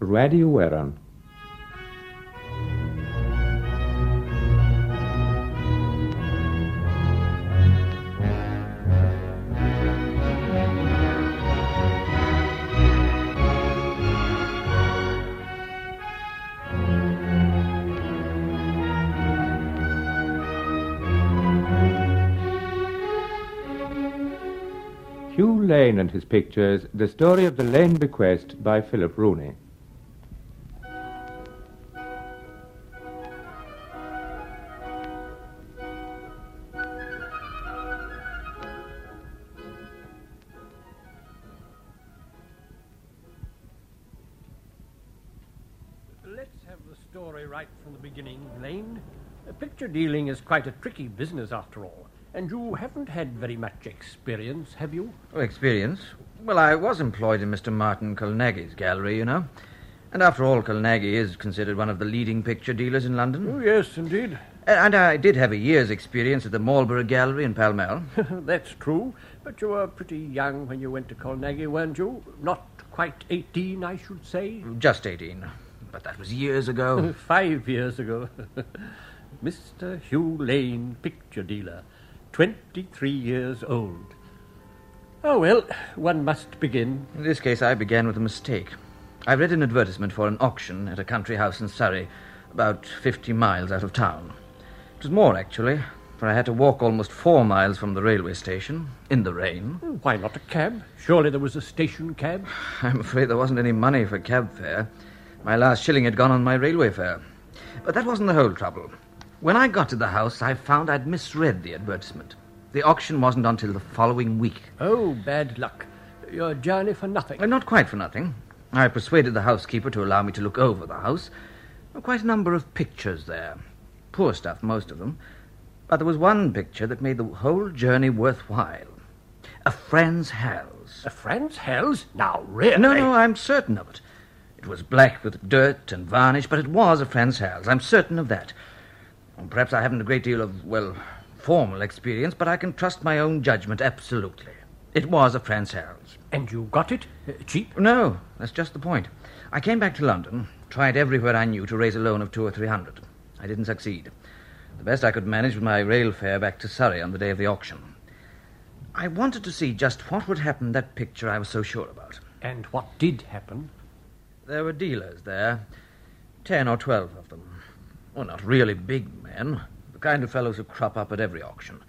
Radio Éireann. Hugh Lane and his pictures, The Story of the Lane Bequest by Philip Rooney. Dealing is quite a tricky business after all. And you haven't had very much experience, have you? Oh, experience? Well, I was employed in Mr. Martin Colnaghi's gallery, you know. And after all, Colnaghi is considered one of the leading picture dealers in London. Oh, yes, indeed. Uh, and I did have a year's experience at the Marlborough Gallery in Pall Mall. That's true. But you were pretty young when you went to Colnaghi, weren't you? Not quite 18, I should say. Just 18. But that was years ago. Five years ago. Mr. Hugh Lane, picture dealer, 23 years old. Oh, well, one must begin. In this case, I began with a mistake. I read an advertisement for an auction at a country house in Surrey, about 50 miles out of town. It was more, actually, for I had to walk almost four miles from the railway station, in the rain. Oh, why not a cab? Surely there was a station cab. I'm afraid there wasn't any money for cab fare. My last shilling had gone on my railway fare. But that wasn't the whole trouble. When I got to the house, I found I'd misread the advertisement. The auction wasn't until the following week. Oh, bad luck. Your journey for nothing. Well, not quite for nothing. I persuaded the housekeeper to allow me to look over the house. Quite a number of pictures there. Poor stuff, most of them. But there was one picture that made the whole journey worthwhile. A Frans Hals. A Frans Hals? Now, really? No, no, I'm certain of it. It was black with dirt and varnish, but it was a Frans Hals. I'm certain of that. And perhaps I haven't a great deal of, well, formal experience, but I can trust my own judgment absolutely. It was a Frans Hals. And you got it? Uh, cheap? No, that's just the point. I came back to London, tried everywhere I knew to raise a loan of two or three hundred. I didn't succeed. The best I could manage was my rail fare back to Surrey on the day of the auction. I wanted to see just what would happen to that picture I was so sure about. And what did happen? There were dealers there, ten or twelve of them. Well, not really big men, the kind of fellows who crop up at every auction.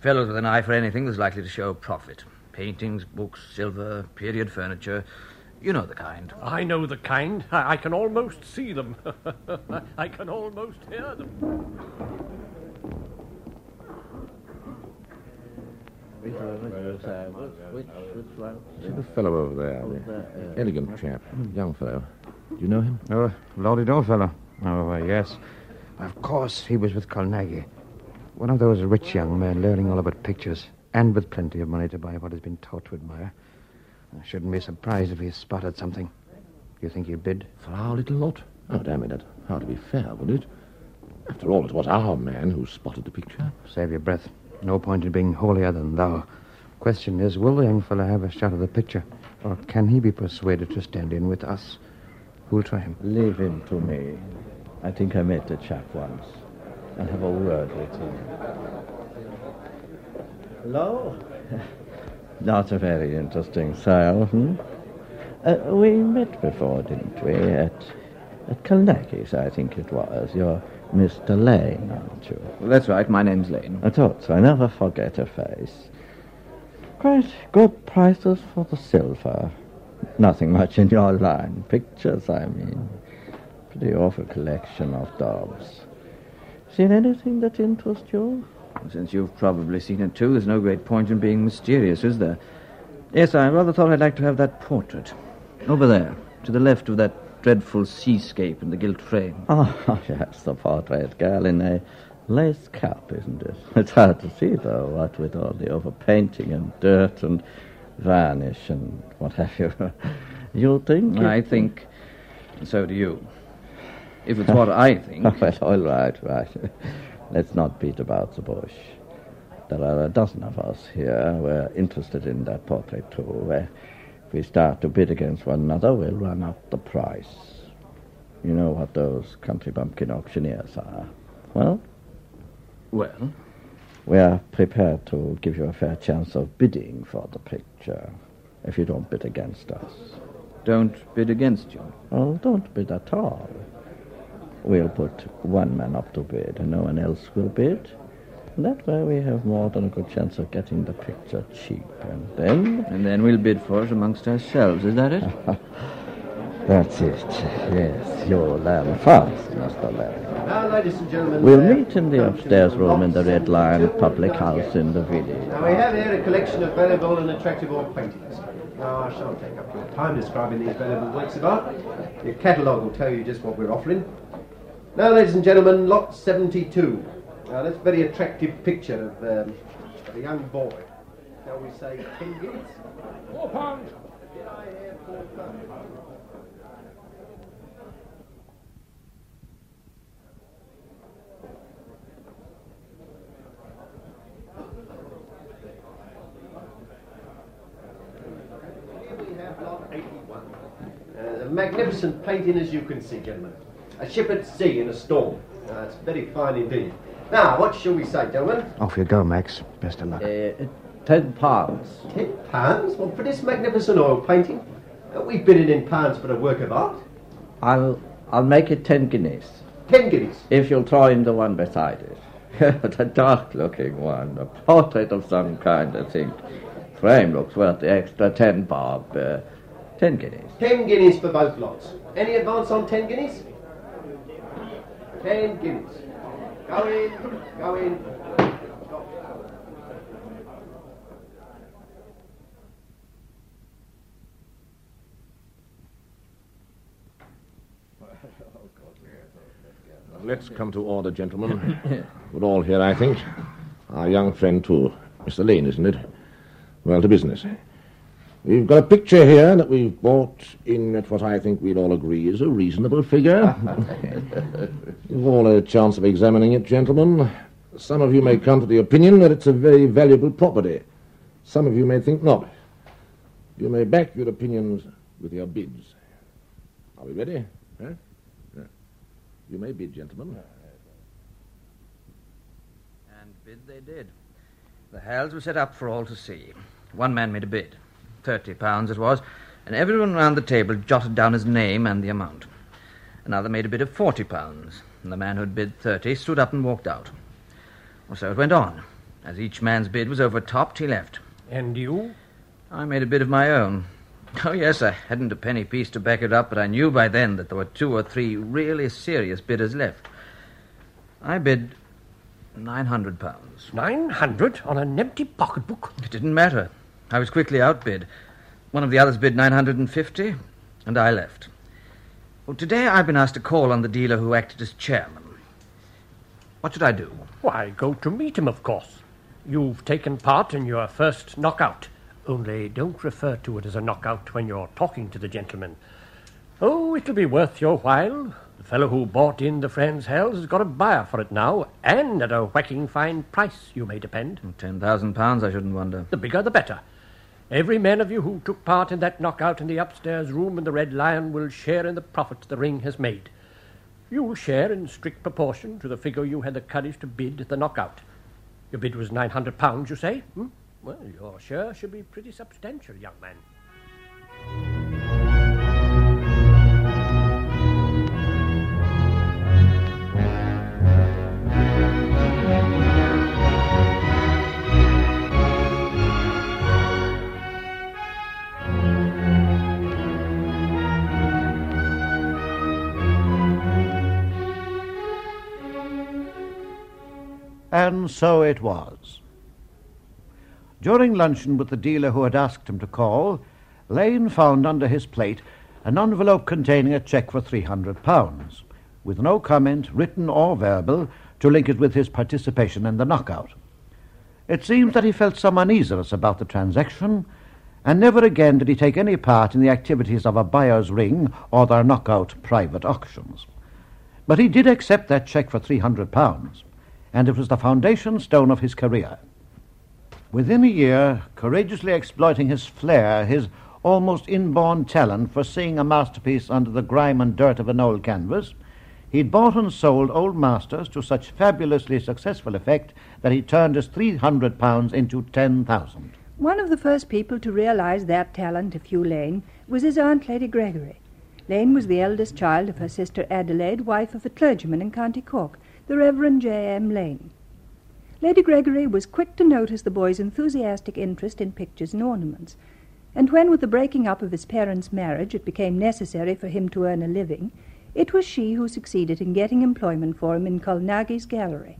Fellows with an eye for anything that's likely to show a profit. Paintings, books, silver, period furniture. You know the kind. I know the kind. I, I can almost see them. I can almost hear them. See The fellow over there, the elegant chap, young fellow. Do you know him? Oh, Lordy fellow. Oh, uh, yes. Of course, he was with Colnaghi. One of those rich young men learning all about pictures and with plenty of money to buy what he's been taught to admire. I shouldn't be surprised if he spotted something. Do you think he'll bid? For our little lot? Oh, damn it, that'd hardly be fair, would it? After all, it was our man who spotted the picture. Save your breath. No point in being holier than thou. Question is, will the young fellow have a shot of the picture? Or can he be persuaded to stand in with us? Who'll try him? Leave him to me. I think I met the chap once. I'll have a word with him. Hello? Not a very interesting style, hmm? Uh, we met before, didn't we? At, at Colnaghi's, I think it was. You're Mr. Lane, aren't you? Well, that's right. My name's Lane. I thought so. I never forget a face. Quite good prices for the silver. Nothing much in your line. Pictures, I mean. Pretty awful collection of daubs. Seen anything that interests you? Since you've probably seen it too, there's no great point in being mysterious, is there? Yes, I rather thought I'd like to have that portrait. Over there, to the left of that dreadful seascape in the gilt frame. Oh, yes, the portrait girl in a lace cap, isn't it? It's hard to see, though, what with all the overpainting and dirt and varnish and what have you. you think? I think, so do you. If it's what I think. well, all right, right. Let's not beat about the bush. There are a dozen of us here. We're interested in that portrait, too. If we start to bid against one another, we'll run up the price. You know what those country bumpkin auctioneers are. Well, Well, we are prepared to give you a fair chance of bidding for the picture if you don't bid against us. don't bid against you. Oh, don't bid at all. We'll put one man up to bid and no one else will bid. That way we have more than a good chance of getting the picture cheap. And then And then we'll bid for it amongst ourselves, is that it? That's it. Yes, you'll learn fast, Mr. Larry. Now, ladies and gentlemen. We'll meet in the upstairs room in the Red Lion public house in the village. Now, we have here a collection of valuable and attractive oil paintings. Now, I shan't take up your time describing these valuable works of art. Your catalogue will tell you just what we're offering. Now, ladies and gentlemen, lot 72. Now, that's a very attractive picture of, um, of a young boy. Shall we say 10 guineas? Four pounds. Did I hear four pounds? Here we have lot 81. A magnificent painting, as you can see, gentlemen. A ship at sea in a storm. Uh, it's very fine indeed. Now, what shall we say, gentlemen? Off you go, Max. Best of luck. Uh, ten pounds. Ten pounds? Well, for this magnificent oil painting? Uh, we bid it in pounds for a work of art. I'll I'll make it ten guineas. Ten guineas. If you'll throw in the one beside it. the dark looking one. A portrait of some kind, I think. Frame looks worth the extra ten bob. Uh, ten guineas. Ten guineas for both lots. Any advance on ten guineas? Ten guineas. Go in, go in. Let's come to order, gentlemen. We're all here, I think. Our young friend, too. Mr. Lane, isn't it? Well, to business. We've got a picture here that we've bought in at what I think we'd all agree is a reasonable figure. You've all a chance of examining it, gentlemen. Some of you may come to the opinion that it's a very valuable property. Some of you may think not. You may back your opinions with your bids. Are we ready? Huh? Yeah. You may bid, gentlemen. And bid they did. The hales were set up for all to see. One man made a bid. Thirty pounds it was, and everyone round the table jotted down his name and the amount. Another made a bid of forty pounds, and the man who had bid thirty stood up and walked out. Well, so it went on. As each man's bid was overtopped, he left. And you? I made a bid of my own. Oh, yes, I hadn't a penny piece to back it up, but I knew by then that there were two or three really serious bidders left. I bid nine hundred pounds. Nine hundred on an empty pocketbook? It didn't matter. I was quickly outbid. One of the others bid 950, and I left. Well, today I've been asked to call on the dealer who acted as chairman. What should I do? Why, go to meet him, of course. You've taken part in your first knockout. Only don't refer to it as a knockout when you're talking to the gentleman. Oh, it'll be worth your while. The fellow who bought in the Frans Hals has got a buyer for it now, and at a whacking fine price, you may depend. Ten thousand pounds, I shouldn't wonder. The bigger, the better. Every man of you who took part in that knockout in the upstairs room in the Red Lion will share in the profits the ring has made. You'll share in strict proportion to the figure you had the courage to bid at the knockout. Your bid was nine hundred pounds, you say? Hmm? Well, your share should be pretty substantial, young man. And so it was. During luncheon with the dealer who had asked him to call, Lane found under his plate an envelope containing a cheque for £300, with no comment, written or verbal, to link it with his participation in the knockout. It seems that he felt some uneasiness about the transaction, and never again did he take any part in the activities of a buyer's ring or their knockout private auctions. But he did accept that cheque for £300 and it was the foundation stone of his career. Within a year, courageously exploiting his flair, his almost inborn talent for seeing a masterpiece under the grime and dirt of an old canvas, he'd bought and sold old masters to such fabulously successful effect that he turned his £300 into 10,000. One of the first people to realize that talent of Hugh Lane was his aunt, Lady Gregory. Lane was the eldest child of her sister Adelaide, wife of a clergyman in County Cork, the Reverend J. M. Lane. Lady Gregory was quick to notice the boy's enthusiastic interest in pictures and ornaments, and when, with the breaking up of his parents' marriage, it became necessary for him to earn a living, it was she who succeeded in getting employment for him in Colnaghi's gallery.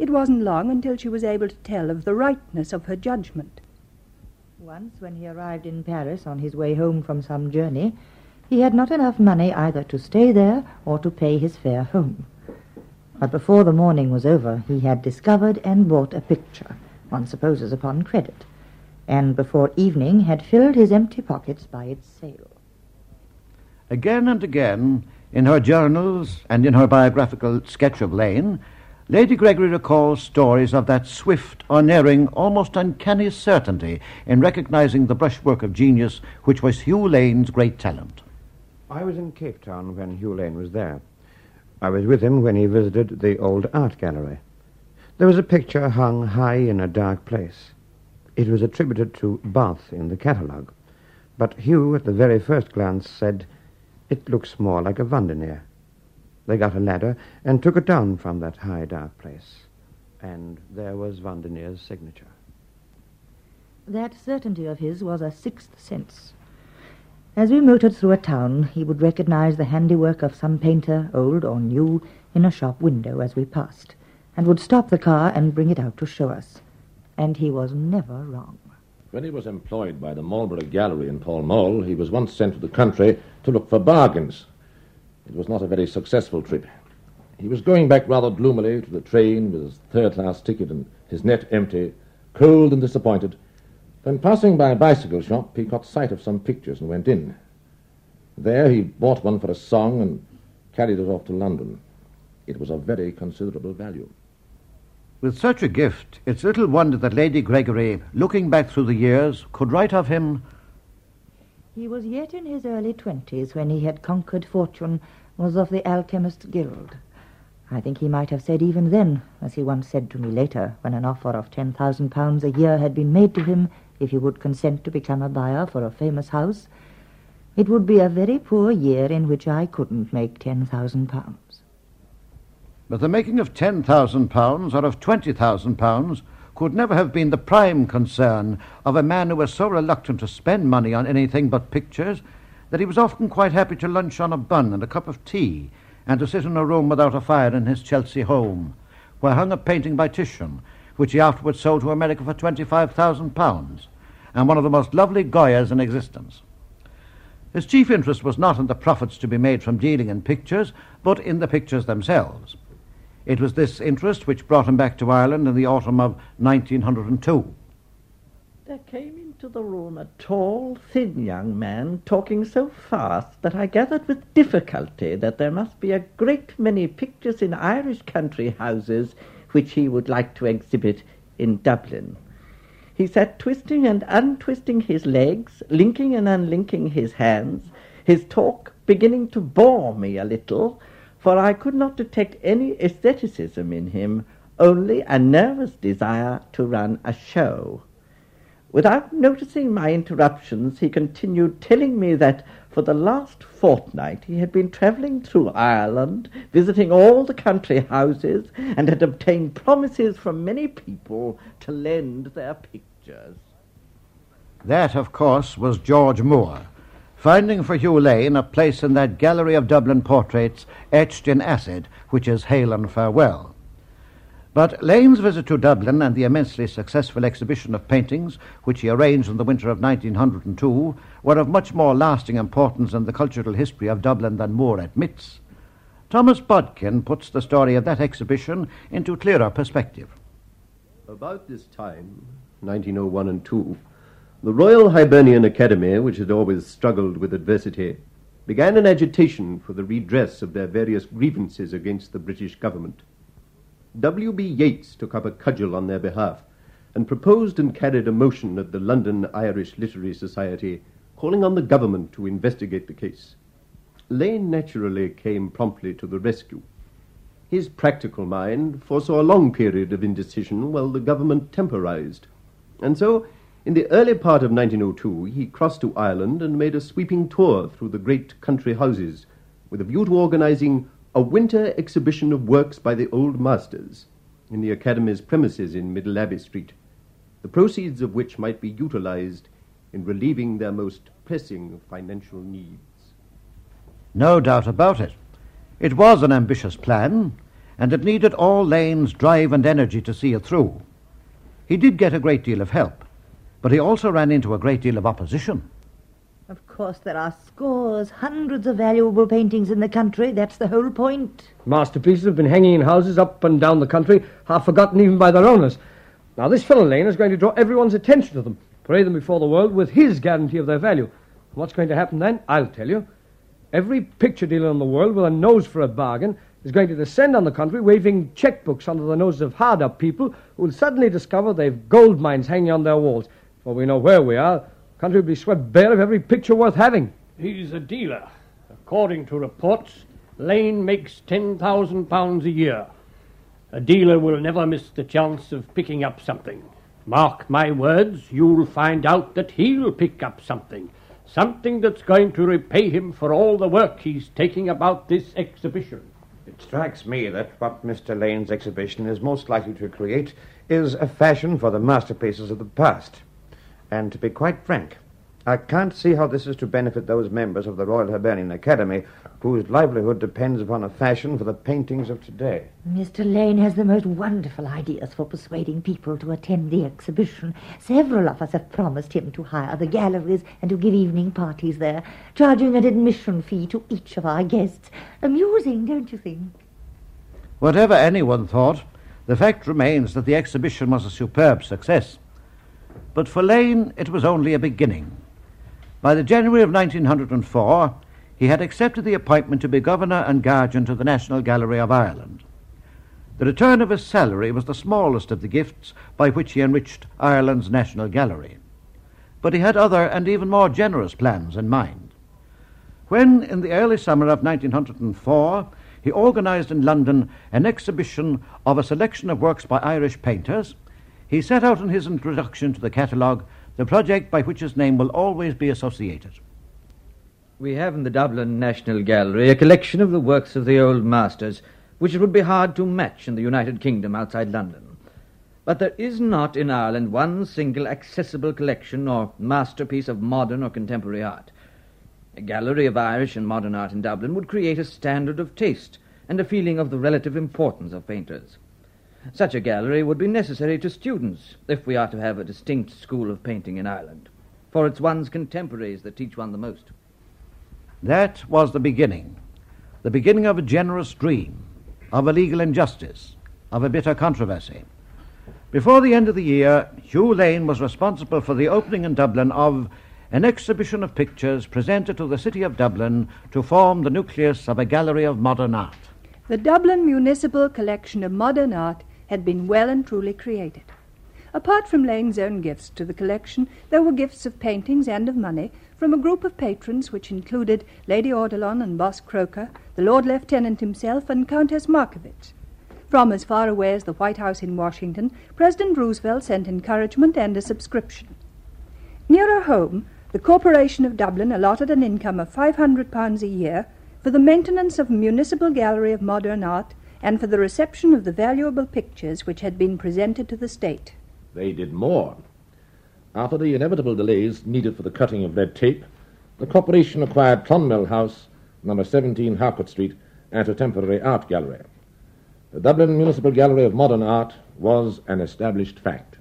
It wasn't long until she was able to tell of the rightness of her judgment. Once, when he arrived in Paris on his way home from some journey, he had not enough money either to stay there or to pay his fare home. But before the morning was over, he had discovered and bought a picture, one supposes upon credit, and before evening had filled his empty pockets by its sale. Again and again, in her journals and in her biographical sketch of Lane, Lady Gregory recalls stories of that swift, unerring, almost uncanny certainty in recognizing the brushwork of genius which was Hugh Lane's great talent. I was in Cape Town when Hugh Lane was there. I was with him when he visited the old art gallery. There was a picture hung high in a dark place. It was attributed to Both in the catalogue, but Hugh, at the very first glance, said, It looks more like a Van der Neer. They got a ladder and took it down from that high, dark place. And there was Van der Neer's signature. That certainty of his was a sixth sense. As we motored through a town, he would recognize the handiwork of some painter, old or new, in a shop window as we passed, and would stop the car and bring it out to show us. And he was never wrong. When he was employed by the Marlborough Gallery in Pall Mall, he was once sent to the country to look for bargains. It was not a very successful trip. He was going back rather gloomily to the train with his third class ticket and his net empty, cold and disappointed. When passing by a bicycle shop, he caught sight of some pictures and went in. There he bought one for a song and carried it off to London. It was of very considerable value. With such a gift, it's little wonder that Lady Gregory, looking back through the years, could write of him He was yet in his early twenties when he had conquered fortune, was of the Alchemist's Guild. I think he might have said even then, as he once said to me later, when an offer of ten thousand pounds a year had been made to him if he would consent to become a buyer for a famous house, it would be a very poor year in which I couldn't make ten thousand pounds. But the making of ten thousand pounds or of twenty thousand pounds could never have been the prime concern of a man who was so reluctant to spend money on anything but pictures that he was often quite happy to lunch on a bun and a cup of tea and to sit in a room without a fire in his Chelsea home, where hung a painting by Titian, which he afterwards sold to America for twenty-five thousand pounds, and one of the most lovely Goyas in existence. His chief interest was not in the profits to be made from dealing in pictures, but in the pictures themselves. It was this interest which brought him back to Ireland in the autumn of 1902. There came into the room a tall, thin young man, talking so fast that I gathered with difficulty that there must be a great many pictures in Irish country houses which he would like to exhibit in Dublin. He sat twisting and untwisting his legs, linking and unlinking his hands, his talk beginning to bore me a little, for I could not detect any aestheticism in him, only a nervous desire to run a show. Without noticing my interruptions, he continued telling me that for the last fortnight he had been travelling through Ireland, visiting all the country houses, and had obtained promises from many people to lend their pictures. That, of course, was George Moore, finding for Hugh Lane a place in that gallery of Dublin portraits etched in acid, which is Hail and Farewell. But Lane's visit to Dublin and the immensely successful exhibition of paintings which he arranged in the winter of 1902 were of much more lasting importance in the cultural history of Dublin than Moore admits. Thomas Bodkin puts the story of that exhibition into clearer perspective. About this time, 1901 and 2, the Royal Hibernian Academy, which had always struggled with adversity, began an agitation for the redress of their various grievances against the British government. W.B. Yeats took up a cudgel on their behalf and proposed and carried a motion at the London Irish Literary Society calling on the government to investigate the case. Lane naturally came promptly to the rescue. His practical mind foresaw a long period of indecision while the government temporized. And so, in the early part of 1902, he crossed to Ireland and made a sweeping tour through the great country houses with a view to organizing a winter exhibition of works by the old masters in the Academy's premises in Middle Abbey Street, the proceeds of which might be utilized in relieving their most pressing financial needs. No doubt about it. It was an ambitious plan, and it needed all Lane's drive and energy to see it through. He did get a great deal of help, but he also ran into a great deal of opposition. Of course, there are scores, hundreds of valuable paintings in the country. That's the whole point. Masterpieces have been hanging in houses up and down the country, half forgotten even by their owners. Now, this fellow Lane is going to draw everyone's attention to them, parade them before the world with his guarantee of their value. What's going to happen then? I'll tell you. Every picture dealer in the world with a nose for a bargain is going to descend on the country waving checkbooks under the noses of hard up people who will suddenly discover they've gold mines hanging on their walls. For we know where we are. The country will be swept bare of every picture worth having. He's a dealer. According to reports, Lane makes £10,000 a year. A dealer will never miss the chance of picking up something. Mark my words, you'll find out that he'll pick up something. Something that's going to repay him for all the work he's taking about this exhibition. It strikes me that what Mr. Lane's exhibition is most likely to create is a fashion for the masterpieces of the past. And to be quite frank, I can't see how this is to benefit those members of the Royal Hibernian Academy whose livelihood depends upon a fashion for the paintings of today. Mr. Lane has the most wonderful ideas for persuading people to attend the exhibition. Several of us have promised him to hire the galleries and to give evening parties there, charging an admission fee to each of our guests. Amusing, don't you think? Whatever anyone thought, the fact remains that the exhibition was a superb success. But for Lane, it was only a beginning. By the January of 1904, he had accepted the appointment to be governor and guardian to the National Gallery of Ireland. The return of his salary was the smallest of the gifts by which he enriched Ireland's National Gallery. But he had other and even more generous plans in mind. When, in the early summer of 1904, he organized in London an exhibition of a selection of works by Irish painters, he set out in his introduction to the catalogue the project by which his name will always be associated. We have in the Dublin National Gallery a collection of the works of the old masters, which it would be hard to match in the United Kingdom outside London. But there is not in Ireland one single accessible collection or masterpiece of modern or contemporary art. A gallery of Irish and modern art in Dublin would create a standard of taste and a feeling of the relative importance of painters. Such a gallery would be necessary to students if we are to have a distinct school of painting in Ireland, for it's one's contemporaries that teach one the most. That was the beginning. The beginning of a generous dream, of a legal injustice, of a bitter controversy. Before the end of the year, Hugh Lane was responsible for the opening in Dublin of an exhibition of pictures presented to the city of Dublin to form the nucleus of a gallery of modern art. The Dublin Municipal Collection of Modern Art had been well and truly created. Apart from Lane's own gifts to the collection, there were gifts of paintings and of money from a group of patrons which included Lady Ardilaun and Boss Croker, the Lord Lieutenant himself, and Countess Markievicz. From as far away as the White House in Washington, President Roosevelt sent encouragement and a subscription. Nearer home, the Corporation of Dublin allotted an income of £500 a year for the maintenance of a municipal gallery of modern art and for the reception of the valuable pictures which had been presented to the state. They did more. After the inevitable delays needed for the cutting of red tape, the corporation acquired Clonmel House, number 17 Harcourt Street, and a temporary art gallery. The Dublin Municipal Gallery of Modern Art was an established fact.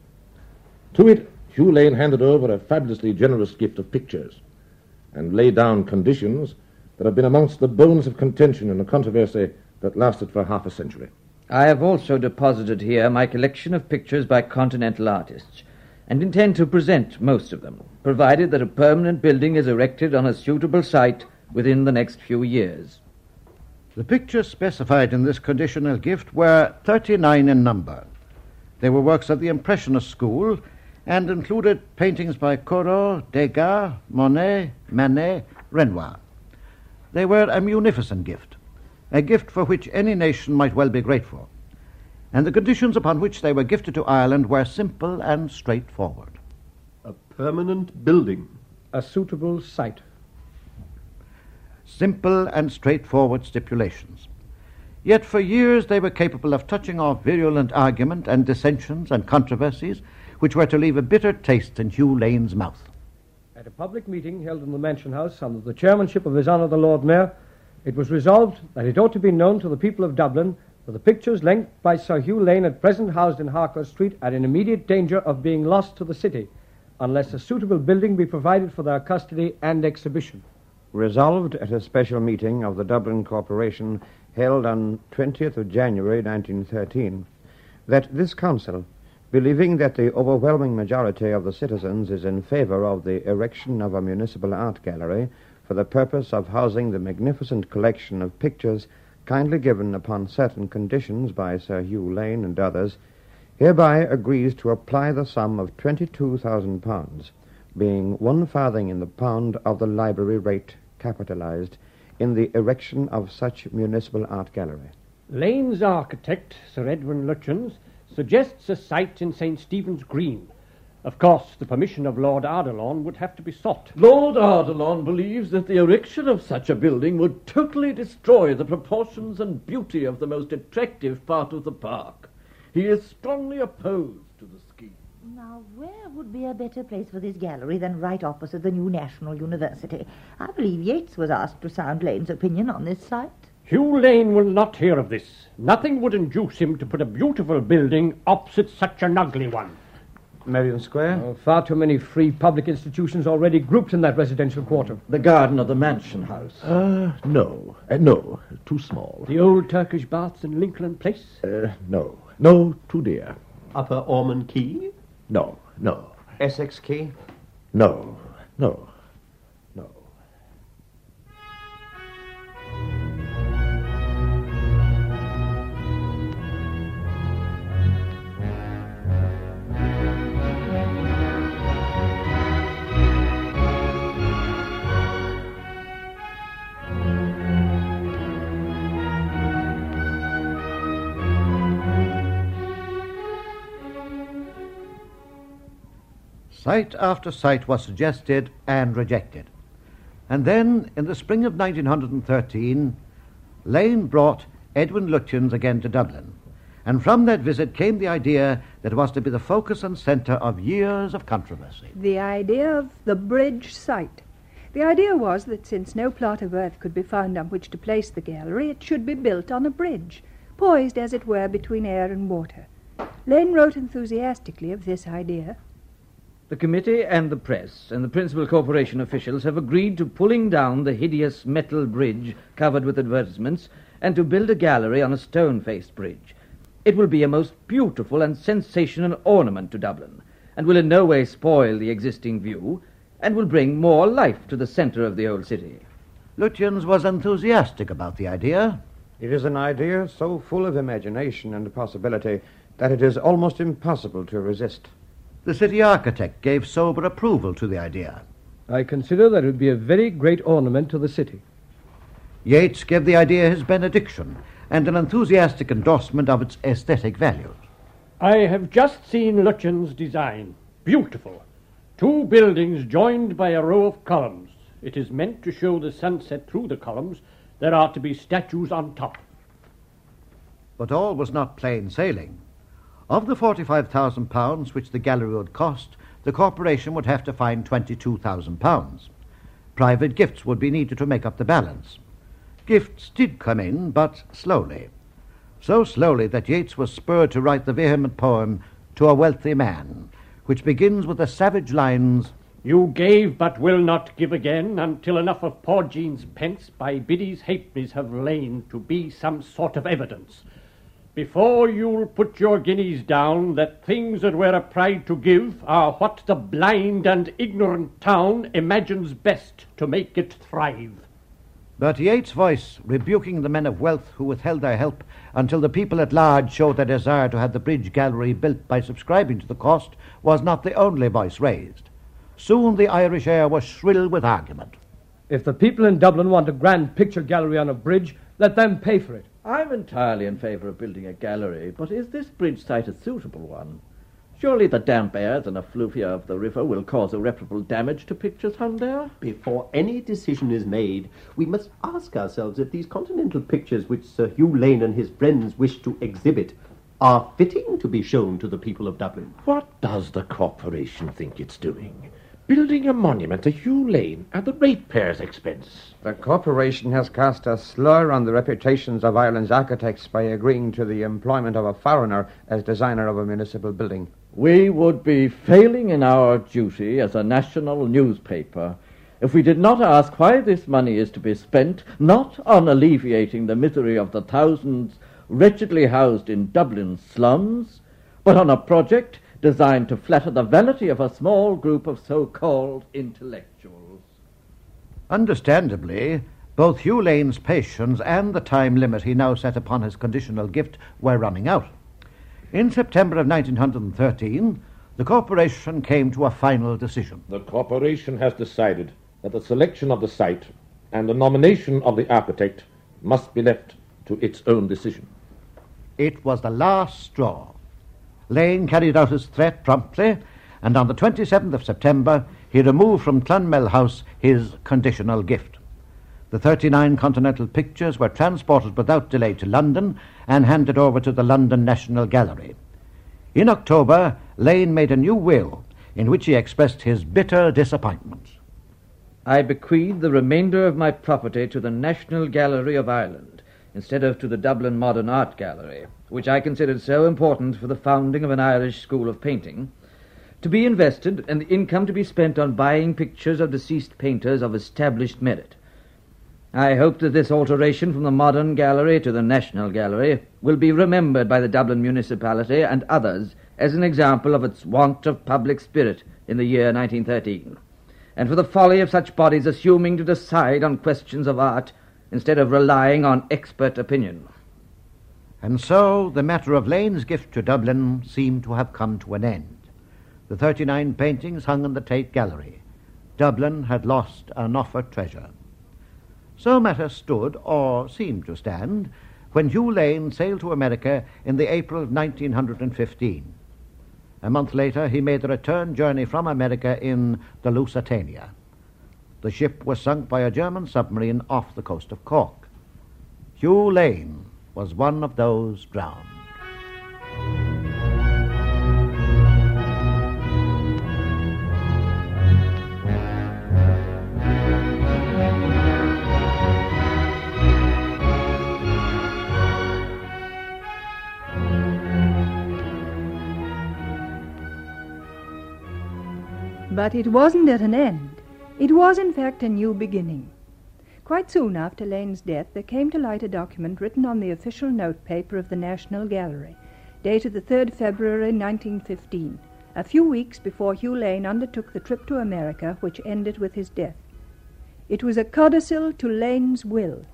To it, Hugh Lane handed over a fabulously generous gift of pictures and laid down conditions that have been amongst the bones of contention in a controversy that lasted for half a century. I have also deposited here my collection of pictures by continental artists, and intend to present most of them, provided that a permanent building is erected on a suitable site within the next few years. The pictures specified in this conditional gift were 39 in number. They were works of the Impressionist school, and included paintings by Corot, Degas, Monet, Manet, Renoir. They were a munificent gift, a gift for which any nation might well be grateful. And the conditions upon which they were gifted to Ireland were simple and straightforward. A permanent building. A suitable site. Simple and straightforward stipulations. Yet for years they were capable of touching off virulent argument and dissensions and controversies which were to leave a bitter taste in Hugh Lane's mouth. At a public meeting held in the Mansion House under the chairmanship of His Honour the Lord Mayor, it was resolved that it ought to be known to the people of Dublin that the pictures lent by Sir Hugh Lane at present housed in Harcourt Street are in immediate danger of being lost to the city unless a suitable building be provided for their custody and exhibition. Resolved at a special meeting of the Dublin Corporation held on 20th of January 1913 that this council, believing that the overwhelming majority of the citizens is in favor of the erection of a municipal art gallery for the purpose of housing the magnificent collection of pictures kindly given upon certain conditions by Sir Hugh Lane and others, hereby agrees to apply the sum of £22,000, being one farthing in the pound of the library rate capitalized, in the erection of such municipal art gallery. Lane's architect, Sir Edwin Lutyens, suggests a site in St. Stephen's Green. Of course, the permission of Lord Ardilaun would have to be sought. Lord Ardilaun believes that the erection of such a building would totally destroy the proportions and beauty of the most attractive part of the park. He is strongly opposed to the scheme. Now, where would be a better place for this gallery than right opposite the new National University? I believe Yeats was asked to sound Lane's opinion on this site. Hugh Lane will not hear of this. Nothing would induce him to put a beautiful building opposite such an ugly one. Merrion Square? Oh, far too many free public institutions already grouped in that residential quarter. The garden of the Mansion House. Uh, no. Uh, no. Too small. The old Turkish baths in Lincoln Place? Uh, no. No, too dear. Upper Ormond Quay? No, no. Essex Quay? No, no, no. Site after site was suggested and rejected. And then, in the spring of 1913, Lane brought Edwin Lutyens again to Dublin. And from that visit came the idea that was to be the focus and centre of years of controversy. The idea of the bridge site. The idea was that since no plot of earth could be found on which to place the gallery, it should be built on a bridge, poised as it were between air and water. Lane wrote enthusiastically of this idea. The committee and the press and the principal corporation officials have agreed to pulling down the hideous metal bridge covered with advertisements and to build a gallery on a stone faced bridge. It will be a most beautiful and sensational ornament to Dublin, and will in no way spoil the existing view, and will bring more life to the centre of the old city. Lutyens was enthusiastic about the idea. It is an idea so full of imagination and possibility that it is almost impossible to resist. The city architect gave sober approval to the idea. I consider that it would be a very great ornament to the city. Yeats gave the idea his benediction and an enthusiastic endorsement of its aesthetic values. I have just seen Lutyens' design. Beautiful. Two buildings joined by a row of columns. It is meant to show the sunset through the columns. There are to be statues on top. But all was not plain sailing. Of the £45,000 which the gallery would cost, the corporation would have to find £22,000. Private gifts would be needed to make up the balance. Gifts did come in, but slowly. So slowly that Yeats was spurred to write the vehement poem To a Wealthy Man, which begins with the savage lines You gave but will not give again until enough of Paudeen's pence by Biddy's halfpennies have lain to be some sort of evidence. Before you'll put your guineas down, that things that we're a pride to give are what the blind and ignorant town imagines best to make it thrive. But Yeats' voice, rebuking the men of wealth who withheld their help until the people at large showed their desire to have the Bridge Gallery built by subscribing to the cost, was not the only voice raised. Soon the Irish air was shrill with argument. If the people in Dublin want a grand picture gallery on a bridge, let them pay for it. I'm entirely in favour of building a gallery, but is this bridge site a suitable one? Surely the damp airs and the effluvia of the river will cause irreparable damage to pictures hung there? Before any decision is made, we must ask ourselves if these continental pictures which Sir Hugh Lane and his friends wish to exhibit are fitting to be shown to the people of Dublin. What does the corporation think it's doing? Building a monument to Hugh Lane at the ratepayers' expense. The corporation has cast a slur on the reputations of Ireland's architects by agreeing to the employment of a foreigner as designer of a municipal building. We would be failing in our duty as a national newspaper if we did not ask why this money is to be spent not on alleviating the misery of the thousands wretchedly housed in Dublin slums, but on a project designed to flatter the vanity of a small group of so-called intellectuals. Understandably, both Hugh Lane's patience and the time limit he now set upon his conditional gift were running out. In September of 1913, the corporation came to a final decision. The corporation has decided that the selection of the site and the nomination of the architect must be left to its own decision. It was the last straw. Lane carried out his threat promptly, and on the 27th of September he removed from Clonmel House his conditional gift. The 39 Continental pictures were transported without delay to London and handed over to the London National Gallery. In October, Lane made a new will in which he expressed his bitter disappointment. I bequeath the remainder of my property to the National Gallery of Ireland instead of to the Dublin Modern Art Gallery, which I considered so important for the founding of an Irish school of painting, to be invested and the income to be spent on buying pictures of deceased painters of established merit. I hope that this alteration from the Modern Gallery to the National Gallery will be remembered by the Dublin municipality and others as an example of its want of public spirit in the year 1913, and for the folly of such bodies assuming to decide on questions of art instead of relying on expert opinion. And so the matter of Lane's gift to Dublin seemed to have come to an end. The 39 paintings hung in the Tate Gallery. Dublin had lost an offered treasure. So matters stood, or seemed to stand, when Hugh Lane sailed to America in the April of 1915. A month later, he made the return journey from America in the Lusitania. The ship was sunk by a German submarine off the coast of Cork. Hugh Lane was one of those drowned. But it wasn't at an end. It was, in fact, a new beginning. Quite soon after Lane's death, there came to light a document written on the official note paper of the National Gallery, dated the 3rd February 1915, a few weeks before Hugh Lane undertook the trip to America which ended with his death. It was a codicil to Lane's will.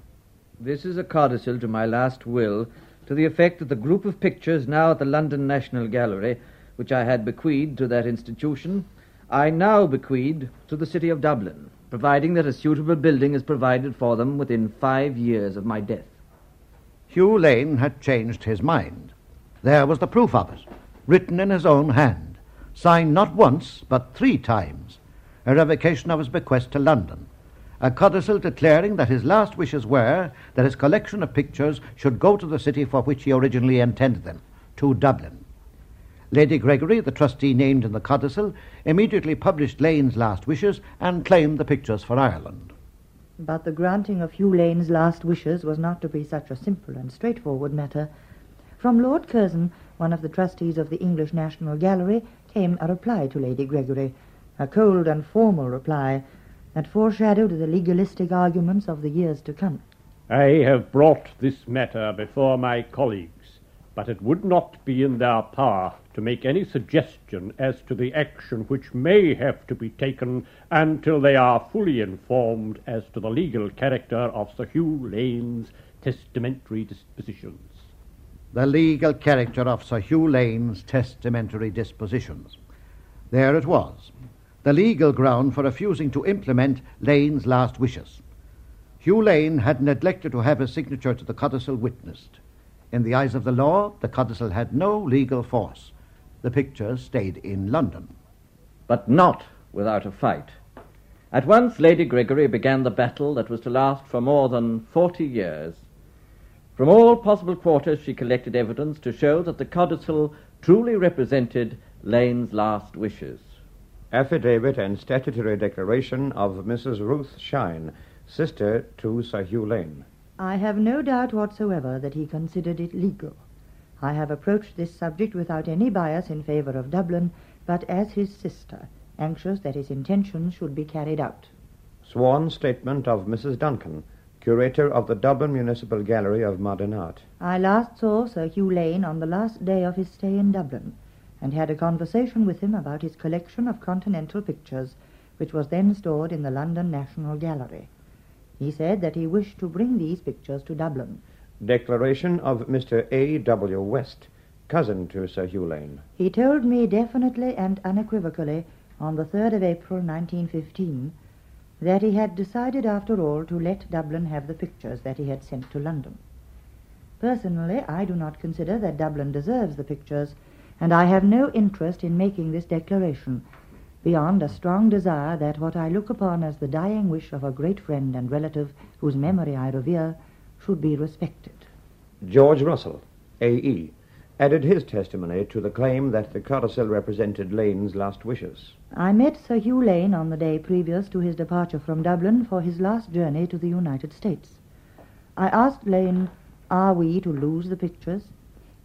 This is a codicil to my last will to the effect that the group of pictures now at the London National Gallery, which I had bequeathed to that institution, I now bequeath to the city of Dublin, providing that a suitable building is provided for them within five years of my death. Hugh Lane had changed his mind. There was the proof of it, written in his own hand, signed not once, but three times, a revocation of his bequest to London, a codicil declaring that his last wishes were that his collection of pictures should go to the city for which he originally intended them, to Dublin. Lady Gregory, the trustee named in the codicil, immediately published Lane's last wishes and claimed the pictures for Ireland. But the granting of Hugh Lane's last wishes was not to be such a simple and straightforward matter. From Lord Curzon, one of the trustees of the English National Gallery, came a reply to Lady Gregory, a cold and formal reply that foreshadowed the legalistic arguments of the years to come. I have brought this matter before my colleagues, but it would not be in their power to make any suggestion as to the action which may have to be taken until they are fully informed as to the legal character of Sir Hugh Lane's testamentary dispositions. The legal character of Sir Hugh Lane's testamentary dispositions. There it was, the legal ground for refusing to implement Lane's last wishes. Hugh Lane had neglected to have his signature to the codicil witnessed. In the eyes of the law, the codicil had no legal force. The picture stayed in London. But not without a fight. At once, Lady Gregory began the battle that was to last for more than forty years. From all possible quarters, she collected evidence to show that the codicil truly represented Lane's last wishes. Affidavit and statutory declaration of Mrs. Ruth Shine, sister to Sir Hugh Lane. I have no doubt whatsoever that he considered it legal. I have approached this subject without any bias in favor of Dublin, but as his sister, anxious that his intentions should be carried out. Sworn statement of Mrs. Duncan, curator of the Dublin Municipal Gallery of Modern Art. I last saw Sir Hugh Lane on the last day of his stay in Dublin, and had a conversation with him about his collection of continental pictures, which was then stored in the London National Gallery. He said that he wished to bring these pictures to Dublin. Declaration of Mr. A. W. West, cousin to Sir Hugh Lane. He told me definitely and unequivocally on the 3rd of April 1915 that he had decided after all to let Dublin have the pictures that he had sent to London. Personally, I do not consider that Dublin deserves the pictures, and I have no interest in making this declaration beyond a strong desire that what I look upon as the dying wish of a great friend and relative whose memory I revere should be respected. George Russell, A.E., added his testimony to the claim that the codicil represented Lane's last wishes. I met Sir Hugh Lane on the day previous to his departure from Dublin for his last journey to the United States. I asked Lane, Are we to lose the pictures?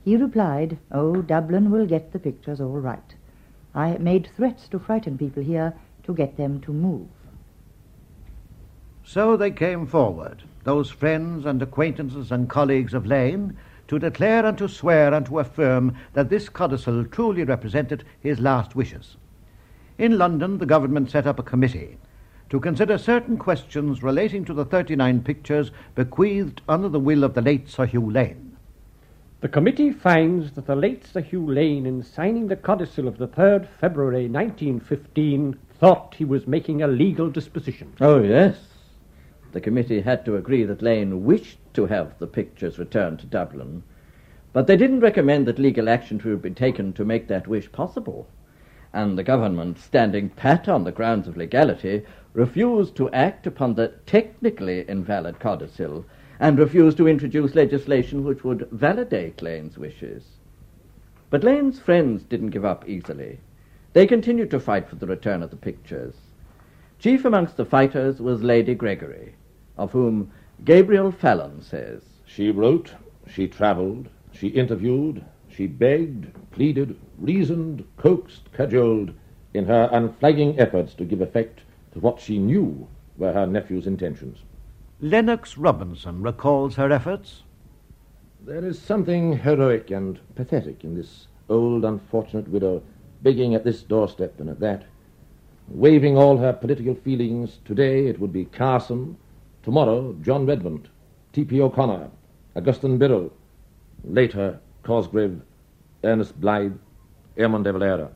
He replied, Oh, Dublin will get the pictures all right. I made threats to frighten people here to get them to move. So they came forward, those friends and acquaintances and colleagues of Lane, to declare and to swear and to affirm that this codicil truly represented his last wishes. In London, the government set up a committee to consider certain questions relating to the 39 pictures bequeathed under the will of the late Sir Hugh Lane. The committee finds that the late Sir Hugh Lane, in signing the codicil of the 3rd February 1915, thought he was making a legal disposition. Oh, yes. The committee had to agree that Lane wished to have the pictures returned to Dublin, but they didn't recommend that legal action should be taken to make that wish possible. And the government, standing pat on the grounds of legality, refused to act upon the technically invalid codicil and refused to introduce legislation which would validate Lane's wishes. But Lane's friends didn't give up easily. They continued to fight for the return of the pictures. Chief amongst the fighters was Lady Gregory, of whom Gabriel Fallon says, She wrote, she travelled, she interviewed, she begged, pleaded, reasoned, coaxed, cajoled in her unflagging efforts to give effect to what she knew were her nephew's intentions. Lennox Robinson recalls her efforts. There is something heroic and pathetic in this old unfortunate widow begging at this doorstep and at that, waving all her political feelings. Today it would be Carson, tomorrow John Redmond, T.P. O'Connor, Augustine Birrell, later Cosgrave, Ernest Blythe, Eamon de Valera.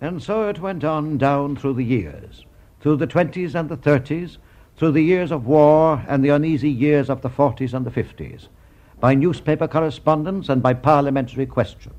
And so it went on down through the years, through the twenties and the thirties, through the years of war and the uneasy years of the forties and the fifties, by newspaper correspondence and by parliamentary question,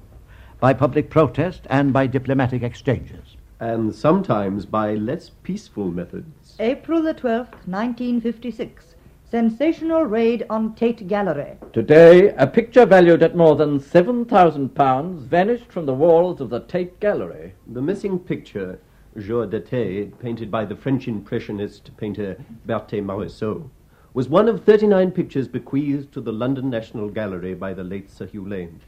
by public protest and by diplomatic exchanges. And sometimes by less peaceful methods. April the 12th, 1956. Sensational raid on Tate Gallery. Today, a picture valued at more than £7,000 vanished from the walls of the Tate Gallery. The missing picture, Jour d'été, painted by the French Impressionist painter Berthe Morisot, was one of 39 pictures bequeathed to the London National Gallery by the late Sir Hugh Lane.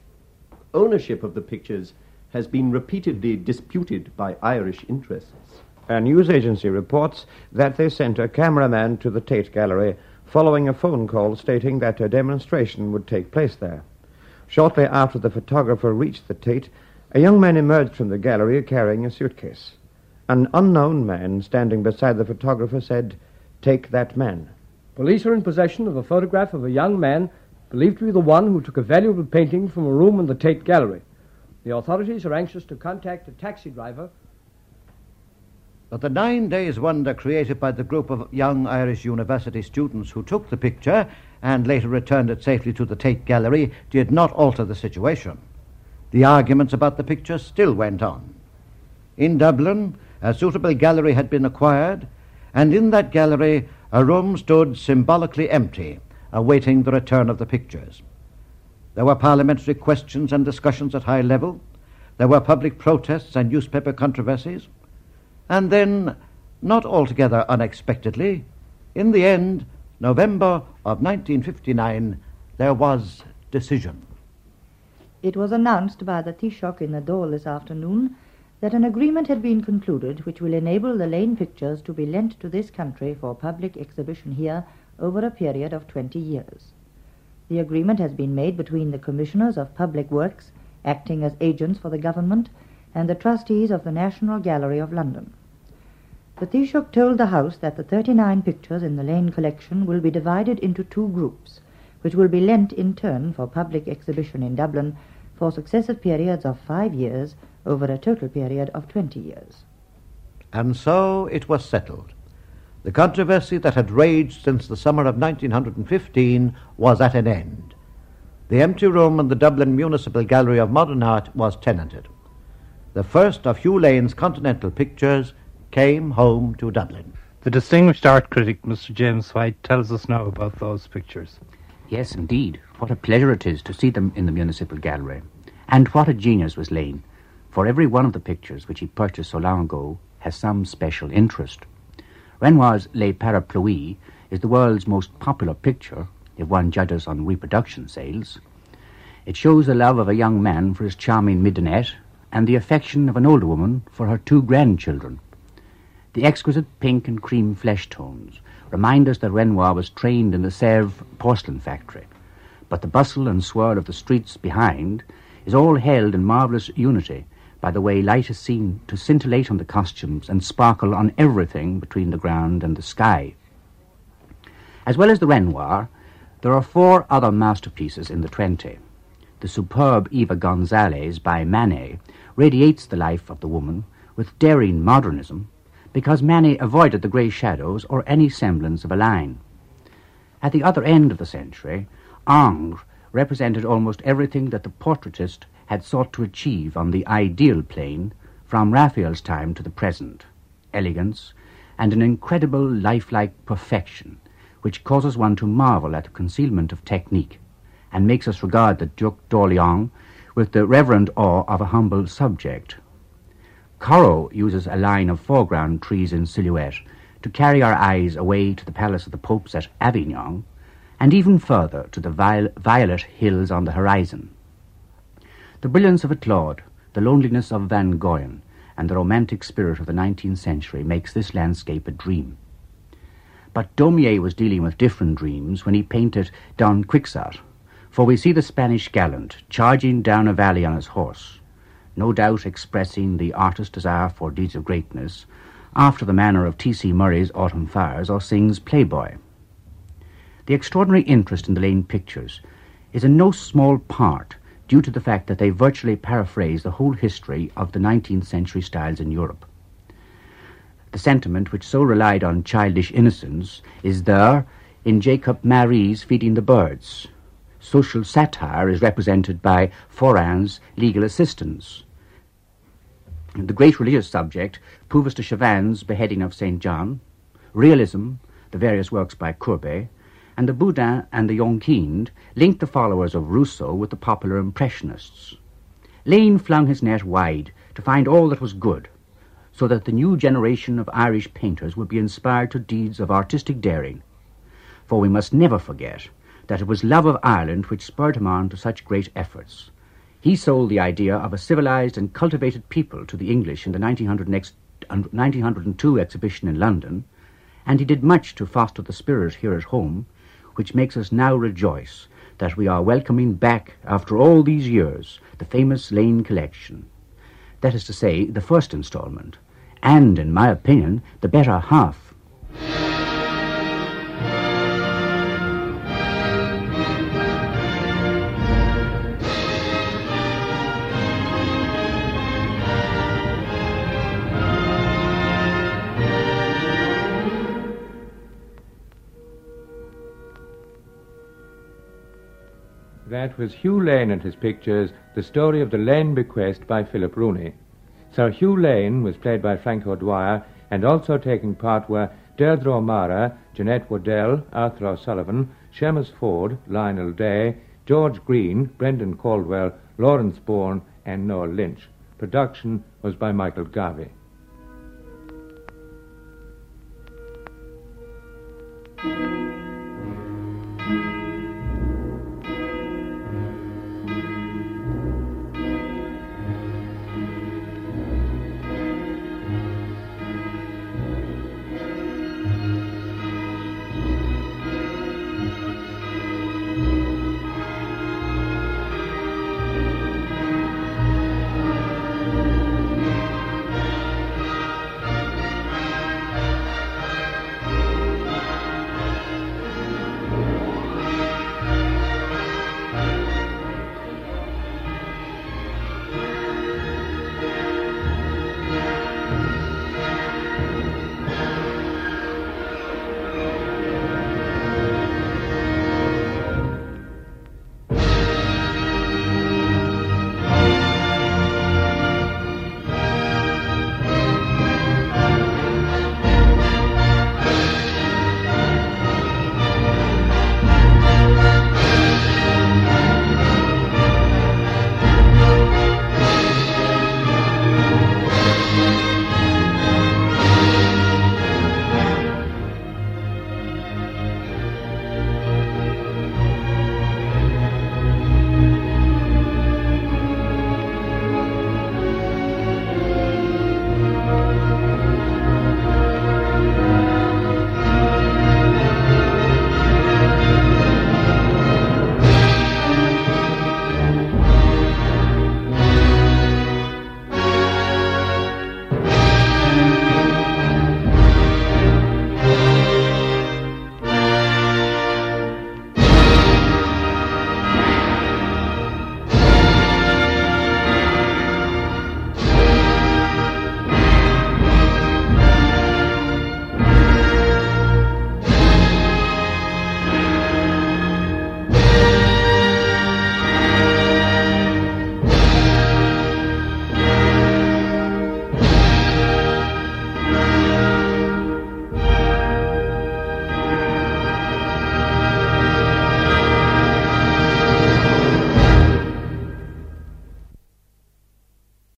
Ownership of the pictures has been repeatedly disputed by Irish interests. A news agency reports that they sent a cameraman to the Tate Gallery following a phone call stating that a demonstration would take place there. Shortly after the photographer reached the Tate, a young man emerged from the gallery carrying a suitcase. An unknown man standing beside the photographer said, Take that man. Police are in possession of a photograph of a young man believed to be the one who took a valuable painting from a room in the Tate Gallery. The authorities are anxious to contact a taxi driver. But the nine days wonder created by the group of young Irish university students who took the picture and later returned it safely to the Tate Gallery did not alter the situation. The arguments about the picture still went on. In Dublin, a suitable gallery had been acquired, and in that gallery a room stood symbolically empty, awaiting the return of the pictures. There were parliamentary questions and discussions at high level. There were public protests and newspaper controversies. And then, not altogether unexpectedly, in the end, November of 1959, there was decision. It was announced by the Taoiseach in the Dáil this afternoon that an agreement had been concluded which will enable the Lane pictures to be lent to this country for public exhibition here over a period of 20 years. The agreement has been made between the Commissioners of Public Works, acting as agents for the government, and the trustees of the National Gallery of London. The Taoiseach told the House that the 39 pictures in the Lane collection will be divided into two groups, which will be lent in turn for public exhibition in Dublin for successive periods of five years over a total period of 20 years. And so it was settled. The controversy that had raged since the summer of 1915 was at an end. The empty room in the Dublin Municipal Gallery of Modern Art was tenanted. The first of Hugh Lane's continental pictures came home to Dublin. The distinguished art critic, Mr. James White, tells us now about those pictures. Yes, indeed. What a pleasure it is to see them in the Municipal Gallery. And what a genius was Lane, for every one of the pictures which he purchased so long ago has some special interest. Renoir's Les Parapluies is the world's most popular picture, if one judges on reproduction sales. It shows the love of a young man for his charming midinette and the affection of an older woman for her two grandchildren. The exquisite pink and cream flesh tones remind us that Renoir was trained in the Sèvres porcelain factory, but the bustle and swirl of the streets behind is all held in marvellous unity by the way light is seen to scintillate on the costumes and sparkle on everything between the ground and the sky. As well as the Renoir, there are four other masterpieces in the Twenty. The superb Eva Gonzalez by Manet radiates the life of the woman with daring modernism because Manet avoided the grey shadows or any semblance of a line. At the other end of the century, Ingres represented almost everything that the portraitist had sought to achieve on the ideal plane from Raphael's time to the present elegance and an incredible lifelike perfection which causes one to marvel at the concealment of technique and makes us regard the Duc d'Orléans with the reverent awe of a humble subject. Corot uses a line of foreground trees in silhouette to carry our eyes away to the palace of the popes at Avignon and even further to the violet hills on the horizon. The brilliance of a Claude, the loneliness of Van Goyen, and the romantic spirit of the nineteenth century makes this landscape a dream. But Daumier was dealing with different dreams when he painted Don Quixote, for we see the Spanish gallant charging down a valley on his horse, no doubt expressing the artist's desire for deeds of greatness, after the manner of T.C. Murray's Autumn Fires or Synge's Playboy. The extraordinary interest in the Lane pictures is in no small part due to the fact that they virtually paraphrase the whole history of the 19th century styles in Europe. The sentiment which so relied on childish innocence is there in Jacob Maris' Feeding the Birds. Social satire is represented by Forain's legal assistance. The great religious subject, Puvis de Chavannes' Beheading of St. John, realism, the various works by Courbet, and the Boudin and the Jongkind linked the followers of Rousseau with the popular Impressionists. Lane flung his net wide to find all that was good, so that the new generation of Irish painters would be inspired to deeds of artistic daring. For we must never forget that it was love of Ireland which spurred him on to such great efforts. He sold the idea of a civilized and cultivated people to the English in the 1902 exhibition in London, and he did much to foster the spirit here at home which makes us now rejoice that we are welcoming back, after all these years, the famous Lane collection. That is to say, the first installment, and, in my opinion, the better half. that was Hugh Lane and his pictures, The Story of the Lane Bequest by Philip Rooney. Sir Hugh Lane was played by Frank O'Dwyer, and also taking part were Deirdre O'Mara, Jeanette Waddell, Arthur O'Sullivan, Seamus Ford, Lionel Day, George Green, Brendan Caldwell, Lawrence Bourne, and Noel Lynch. Production was by Michael Garvey.